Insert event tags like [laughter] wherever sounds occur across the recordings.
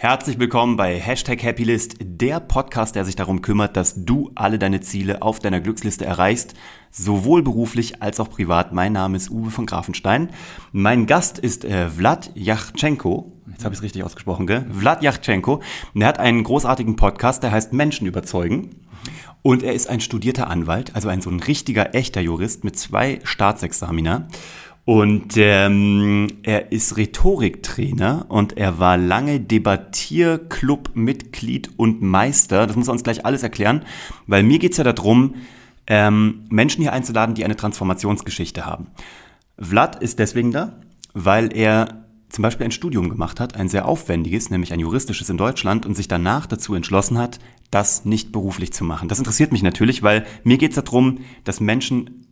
Herzlich willkommen bei Hashtag Happylist, der Podcast, der sich darum kümmert, dass du alle deine Ziele auf deiner Glücksliste erreichst, sowohl beruflich als auch privat. Mein Name ist Uwe von Grafenstein. Mein Gast ist äh, Vlad Yachtschenko. Jetzt habe ich es richtig ausgesprochen, gell? Vlad Yachtschenko. Der hat einen großartigen Podcast, der heißt Menschen überzeugen. Und er ist ein studierter Anwalt, also ein so ein richtiger, echter Jurist mit zwei Staatsexamina. Und ähm, er ist Rhetoriktrainer und er war lange Debattierclub-Mitglied und Meister. Das muss er uns gleich alles erklären, weil mir geht's ja darum, ähm, Menschen hier einzuladen, die eine Transformationsgeschichte haben. Vlad ist deswegen da, weil er zum Beispiel ein Studium gemacht hat, ein sehr aufwendiges, nämlich ein juristisches in Deutschland und sich danach dazu entschlossen hat, das nicht beruflich zu machen. Das interessiert mich natürlich, weil mir geht's darum, dass Menschen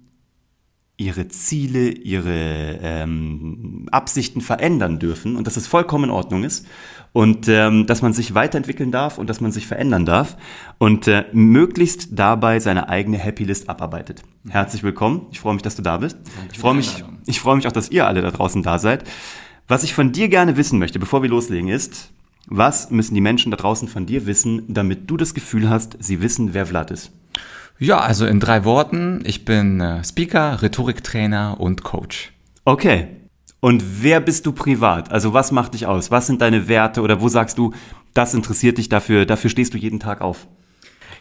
ihre Ziele, ihre ähm, Absichten verändern dürfen und dass es vollkommen in Ordnung ist und ähm, dass man sich weiterentwickeln darf und dass man sich verändern darf und äh, möglichst dabei seine eigene Happy List abarbeitet. Herzlich willkommen. Ich freue mich, dass du da bist. Ich freue mich, ich freue mich auch, dass ihr alle da draußen da seid. Was ich von dir gerne wissen möchte, bevor wir loslegen, ist, was müssen die Menschen da draußen von dir wissen, damit du das Gefühl hast, sie wissen, wer Vlad ist? Ja, also in drei Worten, ich bin äh, Speaker, Rhetoriktrainer und Coach. Okay. Und wer bist du privat? Also was macht dich aus? Was sind deine Werte oder wo sagst du, das interessiert dich dafür, dafür stehst du jeden Tag auf?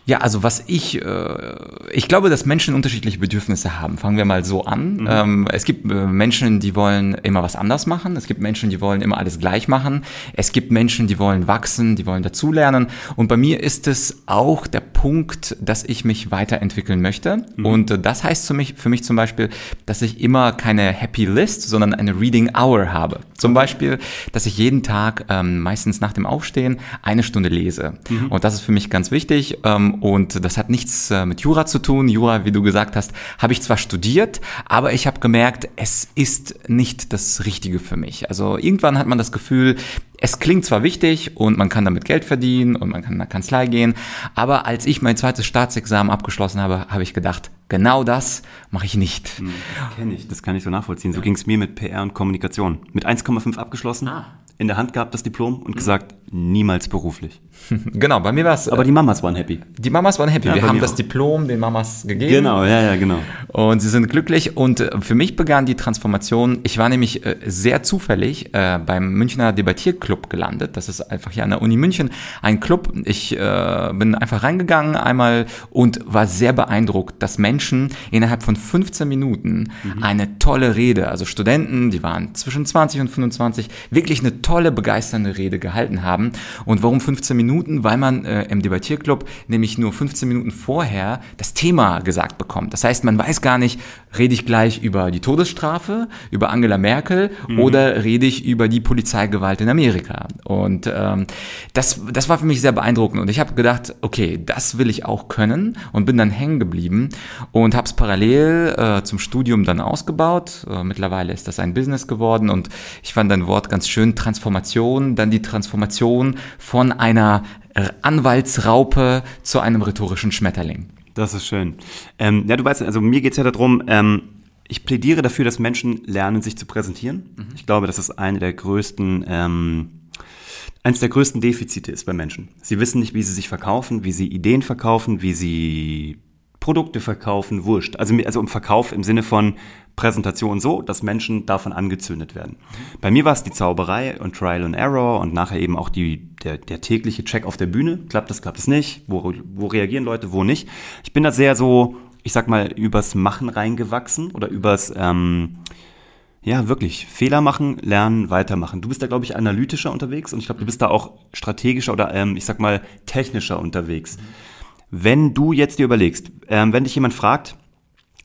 Ja, also was ich, äh, ich glaube, dass Menschen unterschiedliche Bedürfnisse haben. Fangen wir mal so an. Mhm. Ähm, es gibt äh, Menschen, die wollen immer was anders machen. Es gibt Menschen, die wollen immer alles gleich machen. Es gibt Menschen, die wollen wachsen, die wollen dazulernen. Und bei mir ist es auch der Punkt, dass ich mich weiterentwickeln möchte. Mhm. Und äh, das heißt für mich, für mich zum Beispiel, dass ich immer keine Happy List, sondern eine Reading Hour habe. Zum Beispiel, dass ich jeden Tag ähm, meistens nach dem Aufstehen eine Stunde lese. Mhm. Und das ist für mich ganz wichtig. Ähm, und das hat nichts äh, mit Jura zu tun. Jura, wie du gesagt hast, habe ich zwar studiert, aber ich habe gemerkt, es ist nicht das Richtige für mich. Also irgendwann hat man das Gefühl, es klingt zwar wichtig und man kann damit Geld verdienen und man kann in der Kanzlei gehen, aber als ich mein zweites Staatsexamen abgeschlossen habe, habe ich gedacht, genau das mache ich nicht. Hm, das kenne ich, das kann ich so nachvollziehen. So ging es mir mit PR und Kommunikation. Mit 1,5 abgeschlossen. Ah in der Hand gehabt, das Diplom, und mhm. gesagt, niemals beruflich. [laughs] genau, bei mir war es. Aber die Mamas waren happy. Die Mamas waren happy. Ja, Wir haben das auch. Diplom den Mamas gegeben. Genau, ja, ja, genau. Und sie sind glücklich. Und äh, für mich begann die Transformation. Ich war nämlich äh, sehr zufällig äh, beim Münchner Debattierclub gelandet. Das ist einfach hier an der Uni München ein Club. Ich äh, bin einfach reingegangen einmal und war sehr beeindruckt, dass Menschen innerhalb von 15 Minuten mhm. eine tolle Rede, also Studenten, die waren zwischen 20 und 25, wirklich eine tolle, begeisternde Rede gehalten haben. Und warum 15 Minuten? Weil man äh, im Debattierclub nämlich nur 15 Minuten vorher das Thema gesagt bekommt. Das heißt, man weiß gar nicht, rede ich gleich über die Todesstrafe, über Angela Merkel mhm. oder rede ich über die Polizeigewalt in Amerika. Und ähm, das, das war für mich sehr beeindruckend. Und ich habe gedacht, okay, das will ich auch können und bin dann hängen geblieben und habe es parallel äh, zum Studium dann ausgebaut. Äh, mittlerweile ist das ein Business geworden und ich fand dein Wort ganz schön, Transformation, dann die Transformation von einer Anwaltsraupe zu einem rhetorischen Schmetterling. Das ist schön. Ähm, ja, du weißt, also mir geht es ja darum, ähm, ich plädiere dafür, dass Menschen lernen, sich zu präsentieren. Mhm. Ich glaube, das ist eine der größten, ähm, eines der größten Defizite ist bei Menschen. Sie wissen nicht, wie sie sich verkaufen, wie sie Ideen verkaufen, wie sie Produkte verkaufen, wurscht. Also, also um Verkauf im Sinne von Präsentation so, dass Menschen davon angezündet werden. Bei mir war es die Zauberei und Trial and Error und nachher eben auch die, der, der tägliche Check auf der Bühne. Klappt das, klappt es nicht? Wo, wo reagieren Leute, wo nicht? Ich bin da sehr so, ich sag mal, übers Machen reingewachsen oder übers, ähm, ja, wirklich. Fehler machen, lernen, weitermachen. Du bist da, glaube ich, analytischer unterwegs und ich glaube, du bist da auch strategischer oder, ähm, ich sag mal, technischer unterwegs. Mhm. Wenn du jetzt dir überlegst, ähm, wenn dich jemand fragt,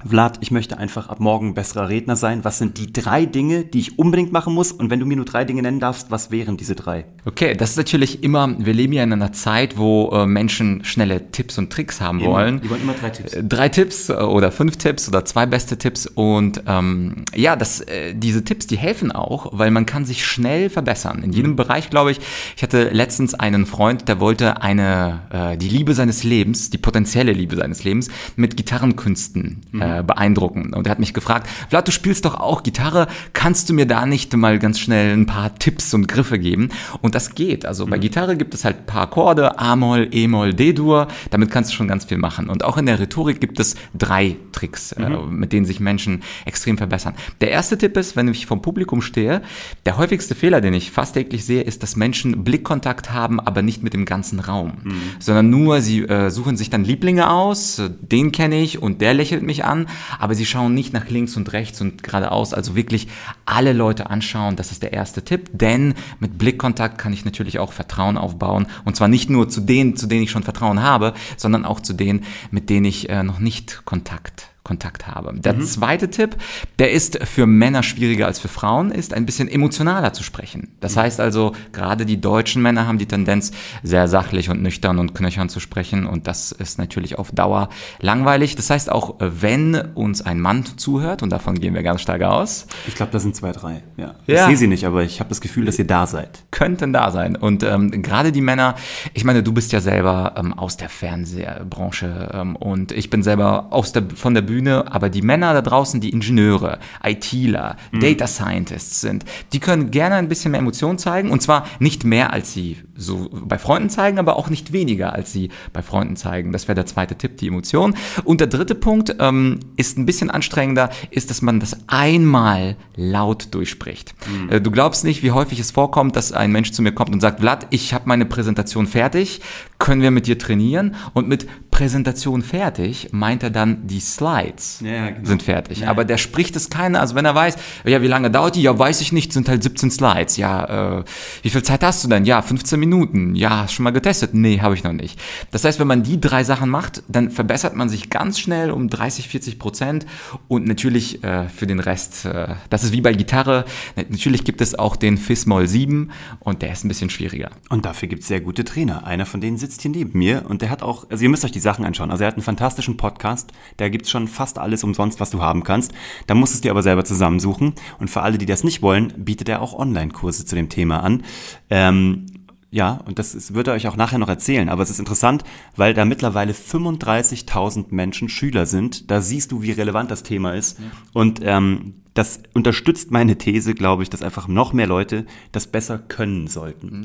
Vlad, ich möchte einfach ab morgen besserer Redner sein. Was sind die drei Dinge, die ich unbedingt machen muss? Und wenn du mir nur drei Dinge nennen darfst, was wären diese drei? Okay, das ist natürlich immer, wir leben ja in einer Zeit, wo äh, Menschen schnelle Tipps und Tricks haben immer. wollen. Die wollen immer drei Tipps. Äh, drei Tipps äh, oder fünf Tipps oder zwei beste Tipps. Und ähm, ja, das, äh, diese Tipps, die helfen auch, weil man kann sich schnell verbessern. In jedem mhm. Bereich, glaube ich. Ich hatte letztens einen Freund, der wollte eine, äh, die Liebe seines Lebens, die potenzielle Liebe seines Lebens, mit Gitarrenkünsten mhm äh, beeindrucken. Und er hat mich gefragt, Vlad, du spielst doch auch Gitarre, kannst du mir da nicht mal ganz schnell ein paar Tipps und Griffe geben? Und das geht. Also bei Gitarre gibt es halt ein paar Akkorde, A-Moll, E-Moll, D-Dur, damit kannst du schon ganz viel machen. Und auch in der Rhetorik gibt es drei Tricks, äh, mit denen sich Menschen extrem verbessern. Der erste Tipp ist, wenn ich vom Publikum stehe, der häufigste Fehler, den ich fast täglich sehe, ist, dass Menschen Blickkontakt haben, aber nicht mit dem ganzen Raum, sondern nur, sie äh, suchen sich dann Lieblinge aus, äh, den kenne ich und der lächelt mich an, aber sie schauen nicht nach links und rechts und geradeaus, also wirklich alle Leute anschauen, das ist der erste Tipp, denn mit Blickkontakt kann ich natürlich auch Vertrauen aufbauen. Und zwar nicht nur zu denen, zu denen ich schon Vertrauen habe, sondern auch zu denen, mit denen ich äh, noch nicht Kontakt Kontakt habe. Der zweite Tipp, der ist für Männer schwieriger als für Frauen, ist ein bisschen emotionaler zu sprechen. Das heißt also, gerade die deutschen Männer haben die Tendenz, sehr sachlich und nüchtern und knöchern zu sprechen und das ist natürlich auf Dauer langweilig. Das heißt auch, wenn uns ein Mann zuhört, und davon gehen wir ganz stark aus, Ich glaube, da sind zwei, drei. Ja. Ja. Ich sehe sie nicht, aber ich habe das Gefühl, dass ihr da seid. könnten da sein. Und ähm, gerade die Männer, ich meine, du bist ja selber ähm, aus der Fernsehbranche ähm, und ich bin selber aus der, von der Bühne, aber die Männer da draußen, die Ingenieure, ITler, Data Scientists sind, die können gerne ein bisschen mehr Emotionen zeigen und zwar nicht mehr, als sie so bei Freunden zeigen, aber auch nicht weniger, als sie bei Freunden zeigen. Das wäre der zweite Tipp, die Emotion. Und der dritte Punkt ähm, ist ein bisschen anstrengender, ist, dass man das einmal laut durchspricht. Äh, Du glaubst nicht, wie häufig es vorkommt, dass ein Mensch zu mir kommt und sagt, Vlad, ich habe meine Präsentation fertig, können wir mit dir trainieren? Und mit Präsentation fertig meint er dann, die Slides Ja, genau. sind fertig. Ja, Aber der spricht es keiner, also wenn er weiß, ja, wie lange dauert die? Ja, weiß ich nicht, sind halt 17 Slides. Ja, äh, wie viel Zeit hast du denn? Ja, 15 Minuten. Ja, hast schon mal getestet? Nee, habe ich noch nicht. Das heißt, wenn man die drei Sachen macht, dann verbessert man sich ganz schnell um 30, 40 Prozent und natürlich äh, für den Rest, äh, das ist wie bei Gitarre, natürlich gibt es auch den Fis-Moll 7 und der ist ein bisschen schwieriger. Und dafür gibt es sehr gute Trainer. Einer von denen sitzt hier neben mir und der hat auch, also ihr müsst euch die Sachen anschauen. Also er hat einen fantastischen Podcast, da gibt's schon fast alles umsonst, was du haben kannst. Da musst du es dir aber selber zusammensuchen. Und für alle, die das nicht wollen, bietet er auch Online-Kurse zu dem Thema an. Ähm, ja, und das ist, wird er euch auch nachher noch erzählen. Aber es ist interessant, weil da mittlerweile 35.000 Menschen Schüler sind. Da siehst du, wie relevant das Thema ist. Und ähm, das unterstützt meine These, glaube ich, dass einfach noch mehr Leute das besser können sollten.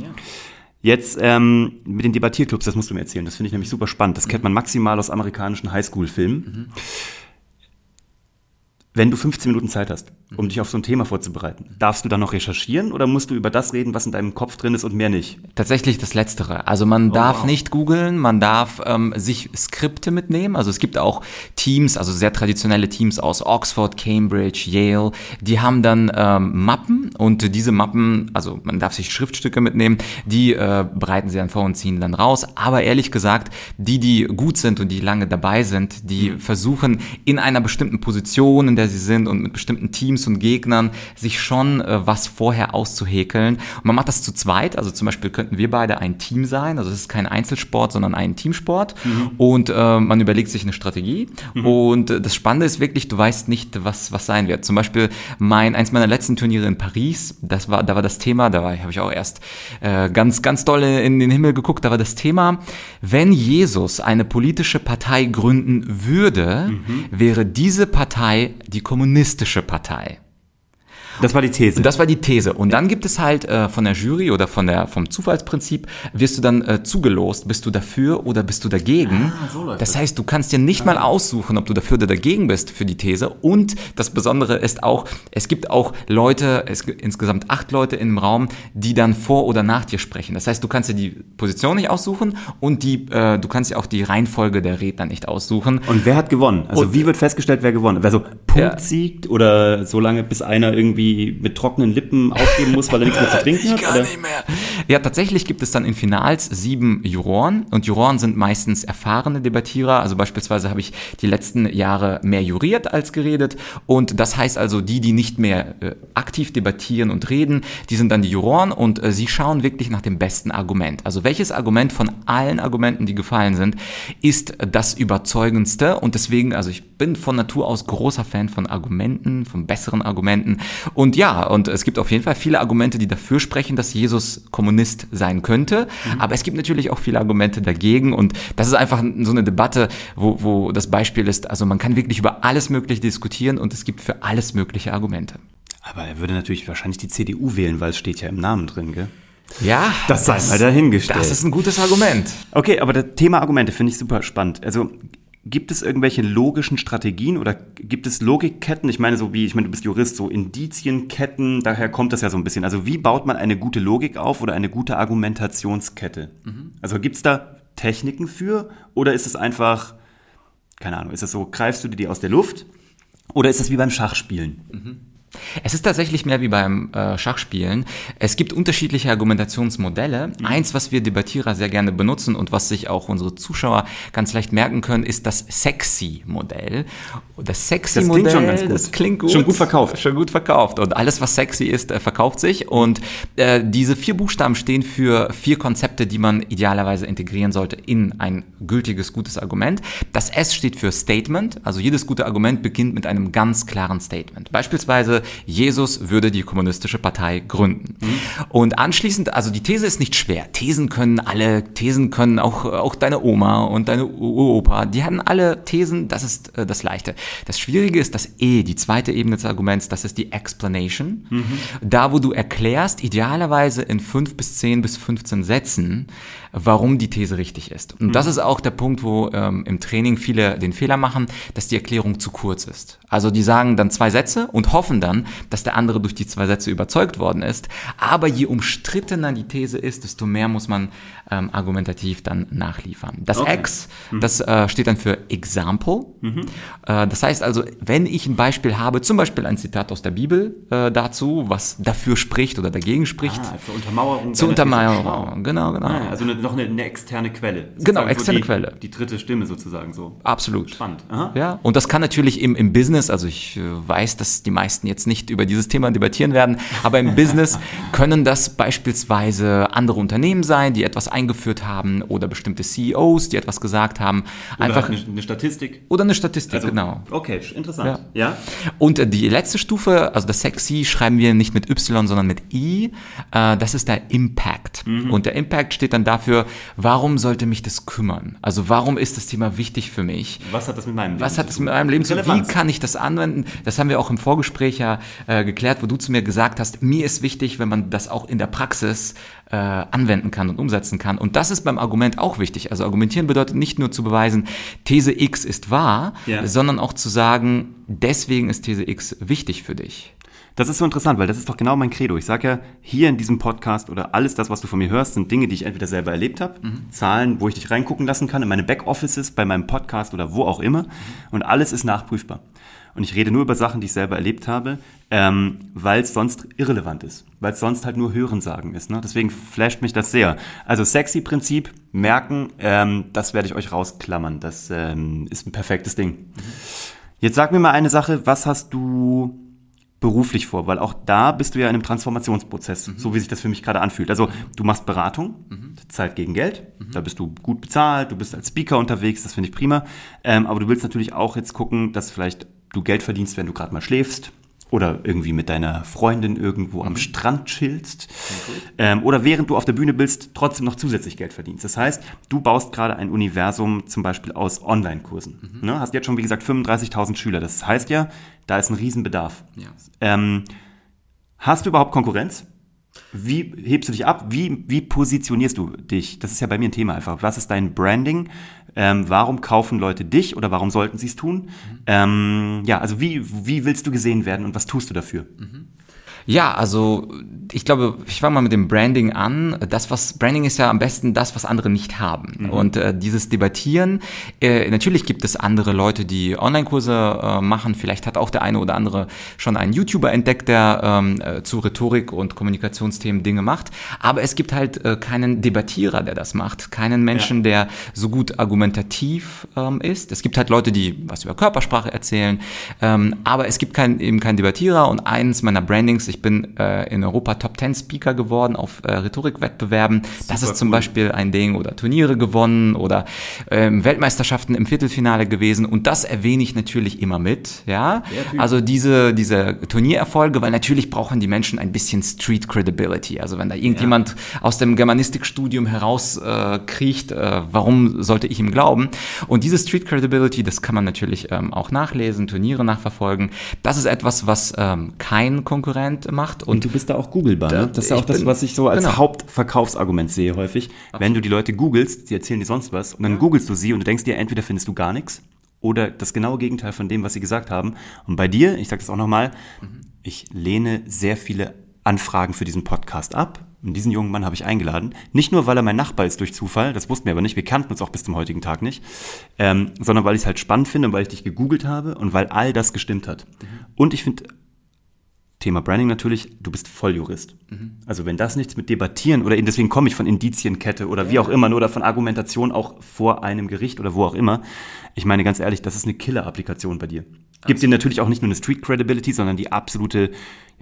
Jetzt ähm, mit den Debattierclubs, das musst du mir erzählen. Das finde ich nämlich super spannend. Das kennt man maximal aus amerikanischen Highschool-Filmen. Wenn du 15 Minuten Zeit hast, um dich auf so ein Thema vorzubereiten, darfst du dann noch recherchieren oder musst du über das reden, was in deinem Kopf drin ist und mehr nicht? Tatsächlich das Letztere. Also man darf wow. nicht googeln, man darf ähm, sich Skripte mitnehmen. Also es gibt auch Teams, also sehr traditionelle Teams aus Oxford, Cambridge, Yale, die haben dann ähm, Mappen und diese Mappen, also man darf sich Schriftstücke mitnehmen, die äh, bereiten sie dann vor und ziehen dann raus. Aber ehrlich gesagt, die, die gut sind und die lange dabei sind, die versuchen in einer bestimmten Position, in der sie sind und mit bestimmten Teams und Gegnern sich schon äh, was vorher auszuhäkeln. Und man macht das zu zweit, also zum Beispiel könnten wir beide ein Team sein, also es ist kein Einzelsport, sondern ein Teamsport. Und äh, man überlegt sich eine Strategie. Und äh, das Spannende ist wirklich, du weißt nicht, was, was sein wird. Zum Beispiel mein, eins meiner letzten Turniere in Paris, das war, da war das Thema, da habe ich auch erst äh, ganz, ganz doll in den Himmel geguckt, da war das Thema, wenn Jesus eine politische Partei gründen würde, wäre diese Partei die kommunistische Partei. Das war die These. Das war die These. Und dann gibt es halt äh, von der Jury oder von der, vom Zufallsprinzip, wirst du dann äh, zugelost, bist du dafür oder bist du dagegen. Ah, so das das. heißt, du kannst dir nicht mal aussuchen, ob du dafür oder dagegen bist für die These. Und das Besondere ist auch, es gibt auch Leute, es gibt insgesamt acht Leute im Raum, die dann vor oder nach dir sprechen. Das heißt, du kannst dir die Position nicht aussuchen und die, äh, du kannst dir auch die Reihenfolge der Redner nicht aussuchen. Und wer hat gewonnen? Also Und- wie wird festgestellt, wer gewonnen? Wer so Punkt siegt oder so lange, bis einer irgendwie mit trockenen Lippen aufgeben muss, weil er nichts mehr zu [laughs] trinken hat? Oder? mehr. Ja, tatsächlich gibt es dann in Finals sieben Juroren und Juroren sind meistens erfahrene Debattierer. Also beispielsweise habe ich die letzten Jahre mehr juriert als geredet und das heißt also, die, die nicht mehr äh, aktiv debattieren und reden, die sind dann die Juroren und äh, sie schauen wirklich nach dem besten Argument. Also welches Argument von allen Argumenten, die gefallen sind, ist das überzeugendste und deswegen, also ich bin von Natur aus großer Fan von Argumenten, von besseren Argumenten Und ja, und es gibt auf jeden Fall viele Argumente, die dafür sprechen, dass Jesus Kommunist sein könnte. Mhm. Aber es gibt natürlich auch viele Argumente dagegen. Und das ist einfach so eine Debatte, wo, wo das Beispiel ist, also man kann wirklich über alles Mögliche diskutieren und es gibt für alles mögliche Argumente. Aber er würde natürlich wahrscheinlich die CDU wählen, weil es steht ja im Namen drin, gell? Ja, das sei mal dahingestellt. Das ist ein gutes Argument. Okay, aber das Thema Argumente finde ich super spannend. Also Gibt es irgendwelche logischen Strategien oder gibt es Logikketten? Ich meine, so wie, ich meine, du bist Jurist, so Indizienketten, daher kommt das ja so ein bisschen. Also wie baut man eine gute Logik auf oder eine gute Argumentationskette? Mhm. Also gibt es da Techniken für oder ist es einfach, keine Ahnung, ist es so, greifst du dir die aus der Luft oder ist das wie beim Schachspielen? Mhm. Es ist tatsächlich mehr wie beim äh, Schachspielen. Es gibt unterschiedliche Argumentationsmodelle. Mhm. Eins, was wir Debattierer sehr gerne benutzen und was sich auch unsere Zuschauer ganz leicht merken können, ist das Sexy-Modell. Das Sexy-Modell, das, klingt schon das klingt gut. Schon gut verkauft. Schon gut verkauft. Und alles, was sexy ist, äh, verkauft sich. Und äh, diese vier Buchstaben stehen für vier Konzepte, die man idealerweise integrieren sollte in ein gültiges, gutes Argument. Das S steht für Statement. Also jedes gute Argument beginnt mit einem ganz klaren Statement. Beispielsweise Jesus würde die kommunistische Partei gründen. Mhm. Und anschließend, also die These ist nicht schwer. Thesen können alle, Thesen können auch, auch deine Oma und deine Opa, die hatten alle Thesen, das ist äh, das Leichte. Das Schwierige ist das E, die zweite Ebene des Arguments, das ist die Explanation. Mhm. Da, wo du erklärst, idealerweise in fünf bis zehn bis 15 Sätzen, warum die These richtig ist. Und mhm. das ist auch der Punkt, wo ähm, im Training viele den Fehler machen, dass die Erklärung zu kurz ist. Also die sagen dann zwei Sätze und hoffen dann, dass der andere durch die zwei Sätze überzeugt worden ist. Aber je umstrittener die These ist, desto mehr muss man ähm, argumentativ dann nachliefern. Das okay. X, mhm. das äh, steht dann für Example. Mhm. Äh, das heißt also, wenn ich ein Beispiel habe, zum Beispiel ein Zitat aus der Bibel äh, dazu, was dafür spricht oder dagegen spricht. Ah, zur Untermauerung. Zur Untermauerung, genau, genau. Ah, also eine, noch eine, eine, externe Quelle. Genau, externe die, Quelle. Die dritte Stimme sozusagen so. Absolut. Spannend. Aha. Ja, und das kann natürlich im, im Business, also ich äh, weiß, dass die meisten jetzt nicht über dieses Thema debattieren werden, aber im Business [laughs] können das beispielsweise andere Unternehmen sein, die etwas eingeführt haben oder bestimmte CEOs, die etwas gesagt haben. Oder Einfach eine, eine Statistik. Oder eine Statistik, also, genau. Okay, interessant. Ja. ja. Und äh, die letzte Stufe, also das Sexy, schreiben wir nicht mit Y, sondern mit I. Äh, das ist der Impact. Mhm. Und der Impact steht dann dafür, warum sollte mich das kümmern? Also warum ist das Thema wichtig für mich? Was hat das mit meinem Leben Was hat das mit meinem Leben zu tun? Wie kann ich das anwenden? Das haben wir auch im Vorgespräch ja äh, geklärt, wo du zu mir gesagt hast, mir ist wichtig, wenn man das auch in der Praxis äh, anwenden kann und umsetzen kann. Und das ist beim Argument auch wichtig. Also argumentieren bedeutet nicht nur zu beweisen, These X ist wahr, ja. sondern auch zu sagen, deswegen ist These X wichtig für dich. Das ist so interessant, weil das ist doch genau mein Credo. Ich sage ja, hier in diesem Podcast oder alles das, was du von mir hörst, sind Dinge, die ich entweder selber erlebt habe, mhm. Zahlen, wo ich dich reingucken lassen kann, in meine Backoffices, bei meinem Podcast oder wo auch immer. Und alles ist nachprüfbar. Und ich rede nur über Sachen, die ich selber erlebt habe, ähm, weil es sonst irrelevant ist, weil es sonst halt nur Hörensagen ist. Ne? Deswegen flasht mich das sehr. Also sexy Prinzip, merken, ähm, das werde ich euch rausklammern. Das ähm, ist ein perfektes Ding. Mhm. Jetzt sag mir mal eine Sache, was hast du beruflich vor? Weil auch da bist du ja in einem Transformationsprozess, mhm. so wie sich das für mich gerade anfühlt. Also du machst Beratung, mhm. Zeit gegen Geld, mhm. da bist du gut bezahlt, du bist als Speaker unterwegs, das finde ich prima. Ähm, aber du willst natürlich auch jetzt gucken, dass vielleicht du Geld verdienst, wenn du gerade mal schläfst oder irgendwie mit deiner Freundin irgendwo am mhm. Strand chillst ähm, oder während du auf der Bühne bist, trotzdem noch zusätzlich Geld verdienst. Das heißt, du baust gerade ein Universum zum Beispiel aus Online-Kursen. Mhm. Ne? Hast jetzt schon, wie gesagt, 35.000 Schüler. Das heißt ja, da ist ein Riesenbedarf. Ja. Ähm, hast du überhaupt Konkurrenz? Wie hebst du dich ab? Wie, wie positionierst du dich? Das ist ja bei mir ein Thema einfach. Was ist dein Branding? Ähm, warum kaufen Leute dich oder warum sollten sie es tun? Mhm. Ähm, ja, also wie, wie willst du gesehen werden und was tust du dafür? Mhm. Ja, also ich glaube, ich fange mal mit dem Branding an. Das, was Branding ist ja am besten das, was andere nicht haben. Mhm. Und äh, dieses Debattieren, äh, natürlich gibt es andere Leute, die Online-Kurse äh, machen. Vielleicht hat auch der eine oder andere schon einen YouTuber entdeckt, der ähm, äh, zu Rhetorik und Kommunikationsthemen Dinge macht. Aber es gibt halt äh, keinen Debattierer, der das macht. Keinen Menschen, ja. der so gut argumentativ ähm, ist. Es gibt halt Leute, die was über Körpersprache erzählen. Ähm, aber es gibt kein, eben keinen Debattierer. Und eins meiner Brandings, Ich bin äh, in Europa Top 10 Speaker geworden auf äh, Rhetorikwettbewerben. Das ist zum cool. Beispiel ein Ding oder Turniere gewonnen oder ähm, Weltmeisterschaften im Viertelfinale gewesen. Und das erwähne ich natürlich immer mit. Ja, also diese diese Turniererfolge, weil natürlich brauchen die Menschen ein bisschen Street Credibility. Also wenn da irgendjemand aus dem Germanistikstudium heraus äh, äh, warum sollte ich ihm glauben? Und diese Street Credibility, das kann man natürlich ähm, auch nachlesen, Turniere nachverfolgen. Das ist etwas, was ähm, kein Konkurrent macht. Und, Und du bist da auch googelbar, ne? Das ist ja auch das, bin- was ich so als genau. Hauptverkaufsargument sehe häufig. Wenn du die Leute googelst, die erzählen dir sonst was und dann googelst du sie und du denkst dir, entweder findest du gar nichts oder das genaue Gegenteil von dem, was sie gesagt haben. Und bei dir, ich sage das auch nochmal, ich lehne sehr viele Anfragen für diesen Podcast ab. Und diesen jungen Mann habe ich eingeladen. Nicht nur, weil er mein Nachbar ist durch Zufall, das wussten wir aber nicht, wir kannten uns auch bis zum heutigen Tag nicht, ähm, sondern weil ich es halt spannend finde und weil ich dich gegoogelt habe und weil all das gestimmt hat. Und ich finde Thema Branding natürlich, du bist Volljurist. Also wenn das nichts mit Debattieren oder deswegen komme ich von Indizienkette oder wie auch immer oder von Argumentation auch vor einem Gericht oder wo auch immer. Ich meine ganz ehrlich, das ist eine Killer-Applikation bei dir. Gibt dir natürlich auch nicht nur eine Street Credibility, sondern die absolute,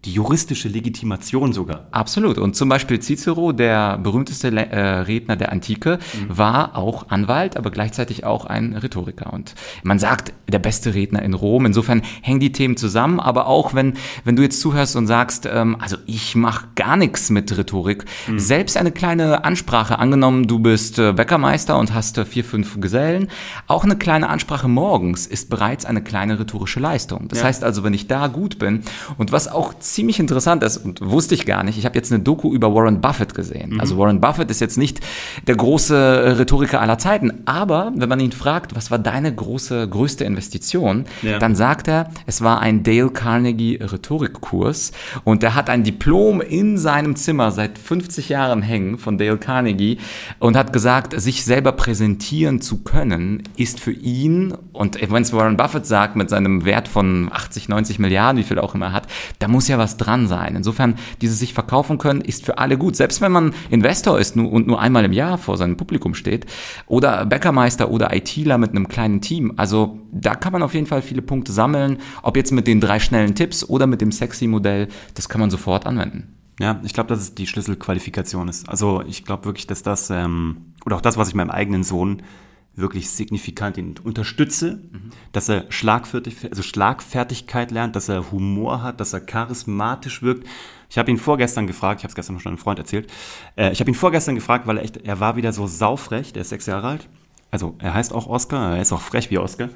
die juristische Legitimation sogar. Absolut. Und zum Beispiel Cicero, der berühmteste äh, Redner der Antike, war auch Anwalt, aber gleichzeitig auch ein Rhetoriker. Und man sagt, der beste Redner in Rom. Insofern hängen die Themen zusammen. Aber auch wenn, wenn du jetzt zuhörst und sagst, ähm, also ich mache gar nichts mit Rhetorik, selbst eine kleine Ansprache, angenommen, du bist äh, Bäckermeister und hast äh, vier, fünf Gesellen, auch eine kleine Ansprache morgens ist bereits eine kleine rhetorische Leistung. Das Ja. heißt also, wenn ich da gut bin und was auch ziemlich interessant ist und wusste ich gar nicht, ich habe jetzt eine Doku über Warren Buffett gesehen. Also Warren Buffett ist jetzt nicht der große äh, Rhetoriker aller Zeiten, aber wenn man ihn fragt, was war deine große, größte Investition, Ja. dann sagt er, es war ein Dale Carnegie Rhetorikkurs und er hat ein Diplom in seinem Zimmer seit 50 Jahren hängen von Dale Carnegie und hat gesagt, sich selber präsentieren zu können, ist für ihn, und wenn es Warren Buffett sagt, mit seinem Wert von 80, 90 Milliarden, wie viel auch immer er hat, da muss ja was dran sein. Insofern, dieses sich verkaufen können, ist für alle gut. Selbst wenn man Investor ist und nur einmal im Jahr vor seinem Publikum steht oder Bäckermeister oder ITler mit einem kleinen Team. Also da kann man auf jeden Fall viele Punkte sammeln. Ob jetzt mit den drei schnellen Tipps oder mit dem sexy Modell, das kann man sofort anwenden. Ja, ich glaube, dass es die Schlüsselqualifikation ist. Also ich glaube wirklich, dass das, ähm, oder auch das, was ich meinem eigenen Sohn wirklich signifikant ihn unterstütze, dass er Schlagfertig, also Schlagfertigkeit lernt, dass er Humor hat, dass er charismatisch wirkt. Ich habe ihn vorgestern gefragt, ich habe es gestern schon einem Freund erzählt, äh, ich habe ihn vorgestern gefragt, weil er echt, er war wieder so saufrech, der ist sechs Jahre alt. Also er heißt auch Oscar, er ist auch frech wie Oscar.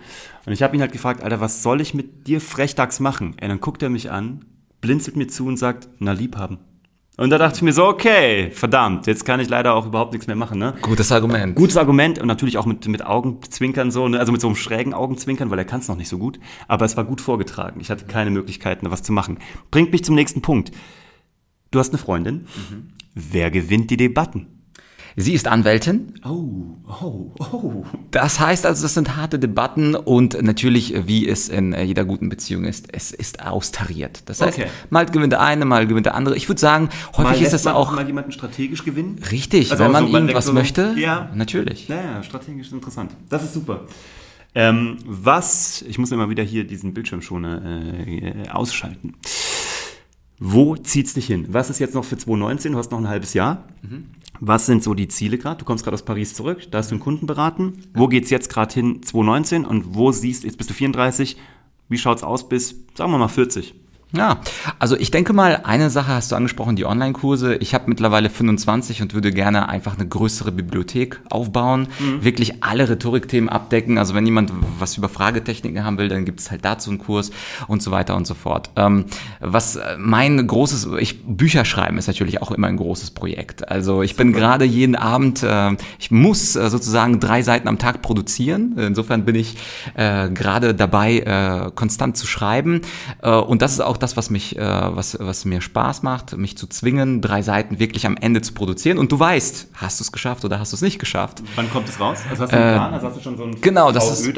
Und ich habe ihn halt gefragt, Alter, was soll ich mit dir frechdachs machen? Ey, dann guckt er mich an, blinzelt mir zu und sagt, na liebhaben. Und da dachte ich mir so, okay, verdammt, jetzt kann ich leider auch überhaupt nichts mehr machen, ne? Gutes Argument. Gutes Argument und natürlich auch mit, mit Augenzwinkern so, ne? also mit so einem schrägen Augenzwinkern, weil er kann es noch nicht so gut. Aber es war gut vorgetragen. Ich hatte keine Möglichkeiten, da was zu machen. Bringt mich zum nächsten Punkt. Du hast eine Freundin. Wer gewinnt die Debatten? Sie ist Anwältin. Oh, oh, oh. Das heißt also, das sind harte Debatten und natürlich, wie es in äh, jeder guten Beziehung ist, es ist austariert. Das heißt, Okay. mal gewinnt der eine, mal gewinnt der andere. Ich würde sagen, häufig ist es man auch mal jemanden strategisch gewinnen? richtig, Also wenn man so, irgendwas so, möchte. ja. Natürlich. Naja, strategisch ist interessant. Das ist super. Ähm, was, ich muss immer wieder hier diesen Bildschirmschoner äh, ausschalten. Wo zieht's dich hin? Was ist jetzt noch für 2019? Du hast noch ein halbes Jahr. Was sind so die Ziele gerade? Du kommst gerade aus Paris zurück, da hast du einen Kunden beraten. Wo geht's jetzt gerade hin 2019 und wo siehst jetzt bist du 34? Wie schaut's aus bis, sagen wir mal 40? Ja, also ich denke mal, eine Sache hast du angesprochen, die Online-Kurse. Ich habe mittlerweile 25 und würde gerne einfach eine größere Bibliothek aufbauen, wirklich alle Rhetorikthemen abdecken. Also wenn jemand was über Fragetechniken haben will, dann gibt es halt dazu einen Kurs und so weiter und so fort. Ähm, was mein großes, ich Bücher schreiben ist natürlich auch immer ein großes Projekt. Also ich bin gerade jeden Abend, äh, ich muss äh, sozusagen drei Seiten am Tag produzieren. Insofern bin ich äh, gerade dabei, äh, konstant zu schreiben. Äh, und das ist auch das, was mich, äh, was, was mir Spaß macht, mich zu zwingen, drei Seiten wirklich am Ende zu produzieren. Und du weißt, hast du es geschafft oder hast du es nicht geschafft? Wann kommt es raus? Also hast du einen Plan? Also hast du schon so ein genau, das ist-?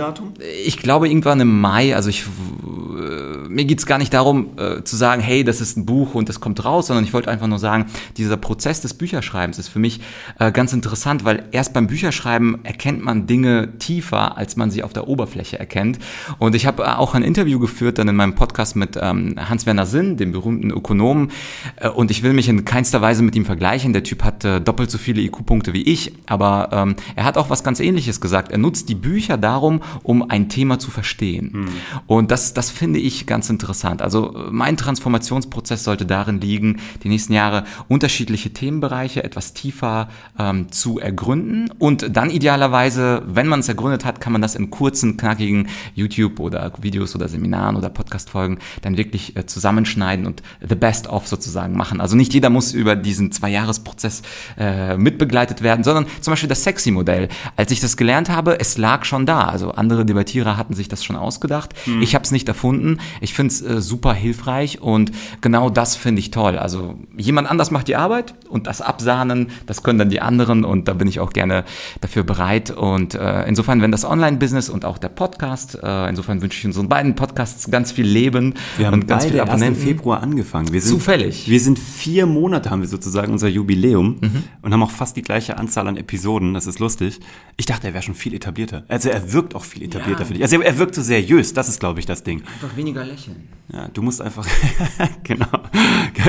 Ich glaube irgendwann im Mai, also ich, äh, mir geht's gar nicht darum äh, zu sagen, hey, das ist ein Buch und das kommt raus, sondern ich wollte einfach nur sagen, dieser Prozess des Bücherschreibens ist für mich äh, ganz interessant, weil erst beim Bücherschreiben erkennt man Dinge tiefer, als man sie auf der Oberfläche erkennt. Und ich habe auch ein Interview geführt dann in meinem Podcast mit ähm, Hans-Werner Sinn, dem berühmten Ökonomen. Äh, und ich will mich in keinster Weise mit ihm vergleichen. Der Typ hat äh, doppelt so viele IQ-Punkte wie ich, aber ähm, er hat auch was ganz Ähnliches gesagt. Er nutzt die Bücher darum, um ein Thema zu verstehen. Hm. Und das, das finde ich ganz interessant. Also äh, mein Transformationsprozess sollte darin liegen, die nächsten Jahre unterschiedliche Themenbereiche etwas tiefer ähm, zu ergründen und dann idealerweise, wenn man es ergründet hat, kann man das in kurzen, knackigen YouTube oder Videos oder Seminaren oder Podcast-Folgen dann wirklich äh, zusammenschneiden und the best of sozusagen machen. Also nicht jeder muss über diesen Zwei-Jahres-Prozess äh, mitbegleitet werden, sondern zum Beispiel das Sexy-Modell. Als ich das gelernt habe, es lag schon da. Also andere Debattierer hatten sich das schon ausgedacht. Mhm. Ich habe es nicht erfunden. Ich finde es äh, super hilfreich und genau das finde ich toll. Also jemand anders macht die Arbeit und das Absahnen, das können dann die anderen und da bin ich auch gerne dafür bereit. Und äh, insofern, wenn das Online-Business und auch der Podcast, äh, insofern wünsche ich unseren beiden Podcasts ganz viel Leben und ganz beide viele Abonnenten. im Februar angefangen. Wir sind, Zufällig. Wir sind vier Monate, haben wir sozusagen unser Jubiläum mhm. und haben auch fast die gleiche Anzahl an Episoden. Das ist lustig. Ich dachte, er wäre schon viel etablierter. Also er wirkt auch viel etablierter, Ja. finde ich. Also er wirkt so seriös. Das ist, glaube ich, das Ding. Einfach weniger lächeln. Ja, du musst einfach, [laughs] genau.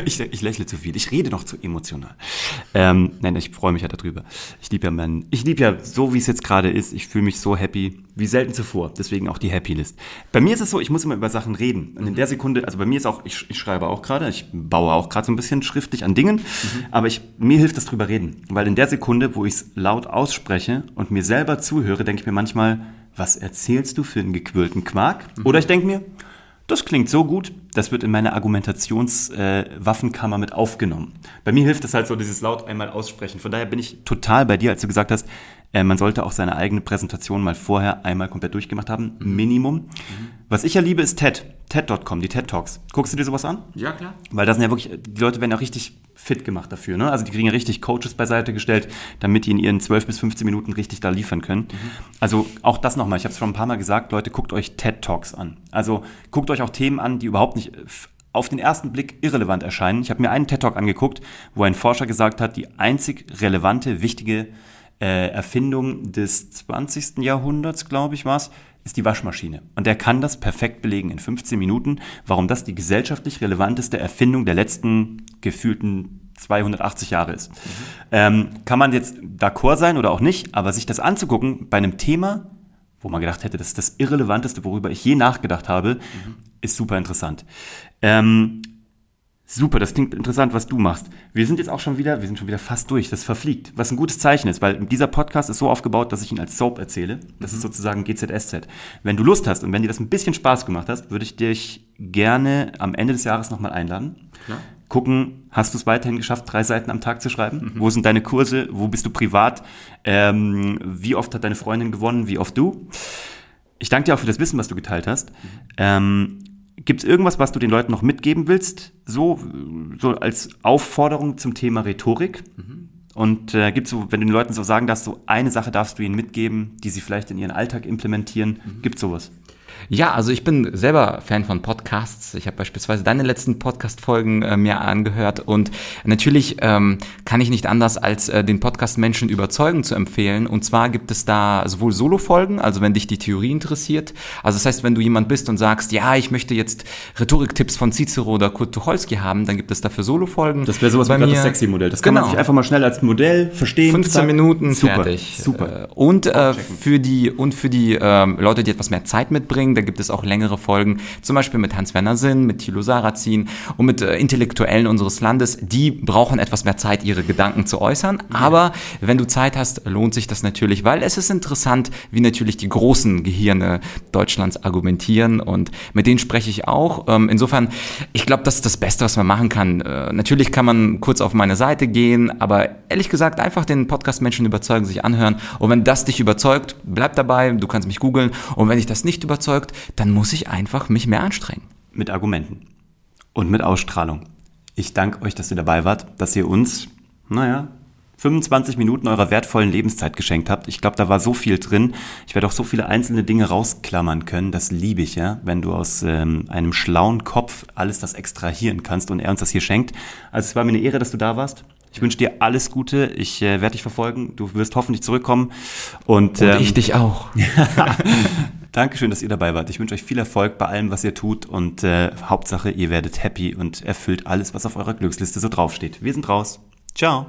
Ich, ich lächle zu viel. Ich rede noch zu emotional. Ähm, nein, ich freue mich ja darüber. Ich liebe ja meinen, ich liebe ja so, wie es jetzt gerade ist. Ich fühle mich so happy, wie selten zuvor. Deswegen auch die Happy List. Bei mir ist es so, ich muss immer über Sachen reden. Und in der Sekunde, also bei mir ist auch, ich, ich schreibe auch gerade, ich baue auch gerade so ein bisschen schriftlich an Dingen, aber ich, mir hilft das drüber reden. Weil in der Sekunde, wo ich es laut ausspreche und mir selber zuhöre, denke ich mir manchmal, was erzählst du für einen gequirlten Quark? Oder ich denke mir, das klingt so gut, das wird in meine Argumentationswaffenkammer äh, mit aufgenommen. Bei mir hilft es halt so, dieses laut einmal aussprechen. Von daher bin ich total bei dir, als du gesagt hast, äh, man sollte auch seine eigene Präsentation mal vorher einmal komplett durchgemacht haben, Minimum. Was ich ja liebe, ist TED, TED.com, die TED Talks. Guckst du dir sowas an? Ja, klar. Weil das sind ja wirklich, die Leute werden ja richtig fit gemacht dafür. Ne? Also die kriegen ja richtig Coaches beiseite gestellt, damit die in ihren 12 bis 15 Minuten richtig da liefern können. Also auch das nochmal, ich habe es schon ein paar Mal gesagt, Leute, guckt euch TED Talks an. Also guckt euch auch Themen an, die überhaupt nicht äh, auf den ersten Blick irrelevant erscheinen. Ich habe mir einen TED Talk angeguckt, wo ein Forscher gesagt hat, die einzig relevante, wichtige äh, Erfindung des 20. Jahrhunderts, glaube ich, war es, ist die Waschmaschine. Und der kann das perfekt belegen in 15 Minuten, warum das die gesellschaftlich relevanteste Erfindung der letzten gefühlten 280 Jahre ist. Ähm, kann man jetzt d'accord sein oder auch nicht, aber sich das anzugucken bei einem Thema, wo man gedacht hätte, das ist das Irrelevanteste, worüber ich je nachgedacht habe, ist super interessant. Ähm, Super, das klingt interessant, was du machst. Wir sind jetzt auch schon wieder, wir sind schon wieder fast durch. Das verfliegt. Was ein gutes Zeichen ist, weil dieser Podcast ist so aufgebaut, dass ich ihn als Soap erzähle. Das ist sozusagen GZSZ. Wenn du Lust hast und wenn dir das ein bisschen Spaß gemacht hast, würde ich dich gerne am Ende des Jahres nochmal einladen. Klar. Gucken, hast du es weiterhin geschafft, drei Seiten am Tag zu schreiben? Wo sind deine Kurse? Wo bist du privat? Ähm, wie oft hat deine Freundin gewonnen? Wie oft du? Ich danke dir auch für das Wissen, was du geteilt hast. Ähm, Gibt es irgendwas, was du den Leuten noch mitgeben willst, so, so als Aufforderung zum Thema Rhetorik? Und äh, gibt so, wenn du den Leuten so sagen darfst, so eine Sache darfst du ihnen mitgeben, die sie vielleicht in ihren Alltag implementieren, gibt sowas? Ja, also ich bin selber Fan von Podcasts. Ich habe beispielsweise deine letzten Podcast-Folgen äh, mir angehört und natürlich ähm, kann ich nicht anders als äh, den Podcast Menschen überzeugen zu empfehlen. Und zwar gibt es da sowohl Solo-Folgen, also wenn dich die Theorie interessiert. Also das heißt, wenn du jemand bist und sagst, ja, ich möchte jetzt Rhetoriktipps von Cicero oder Kurt Tucholsky haben, dann gibt es dafür Solo-Folgen. Das wäre sowas Bei wie mir- das Sexy-Modell. Das kann man Genau. sich einfach mal schnell als Modell verstehen. 15 zack. Minuten super, fertig. Super. Äh, Und äh, für die und für die ähm, Leute, die etwas mehr Zeit mitbringen, da gibt es auch längere Folgen, zum Beispiel mit Hans-Werner Sinn, mit Thilo Sarrazin und mit äh, Intellektuellen unseres Landes. Die brauchen etwas mehr Zeit, ihre Gedanken zu äußern. Aber wenn du Zeit hast, lohnt sich das natürlich, weil es ist interessant, wie natürlich die großen Gehirne Deutschlands argumentieren und mit denen spreche ich auch. Ähm, insofern, ich glaube, das ist das Beste, was man machen kann. Äh, natürlich kann man kurz auf meine Seite gehen, aber ehrlich gesagt, einfach den Podcast Menschen überzeugen, sich anhören. Und wenn das dich überzeugt, bleib dabei, du kannst mich googeln. Und wenn dich das nicht überzeugt, dann muss ich einfach mich mehr anstrengen. Mit Argumenten. Und mit Ausstrahlung. Ich danke euch, dass ihr dabei wart, dass ihr uns, naja, 25 Minuten eurer wertvollen Lebenszeit geschenkt habt. Ich glaube, da war so viel drin. Ich werde auch so viele einzelne Dinge rausklammern können. Das liebe ich, ja, wenn du aus ähm, einem schlauen Kopf alles das extrahieren kannst und er uns das hier schenkt. Also es war mir eine Ehre, dass du da warst. Ich wünsche dir alles Gute. Ich äh, werde dich verfolgen. Du wirst hoffentlich zurückkommen. Und, und ähm, ich dich auch. [laughs] Dankeschön, dass ihr dabei wart. Ich wünsche euch viel Erfolg bei allem, was ihr tut. Und äh, Hauptsache, ihr werdet happy und erfüllt alles, was auf eurer Glücksliste so draufsteht. Wir sind raus. Ciao.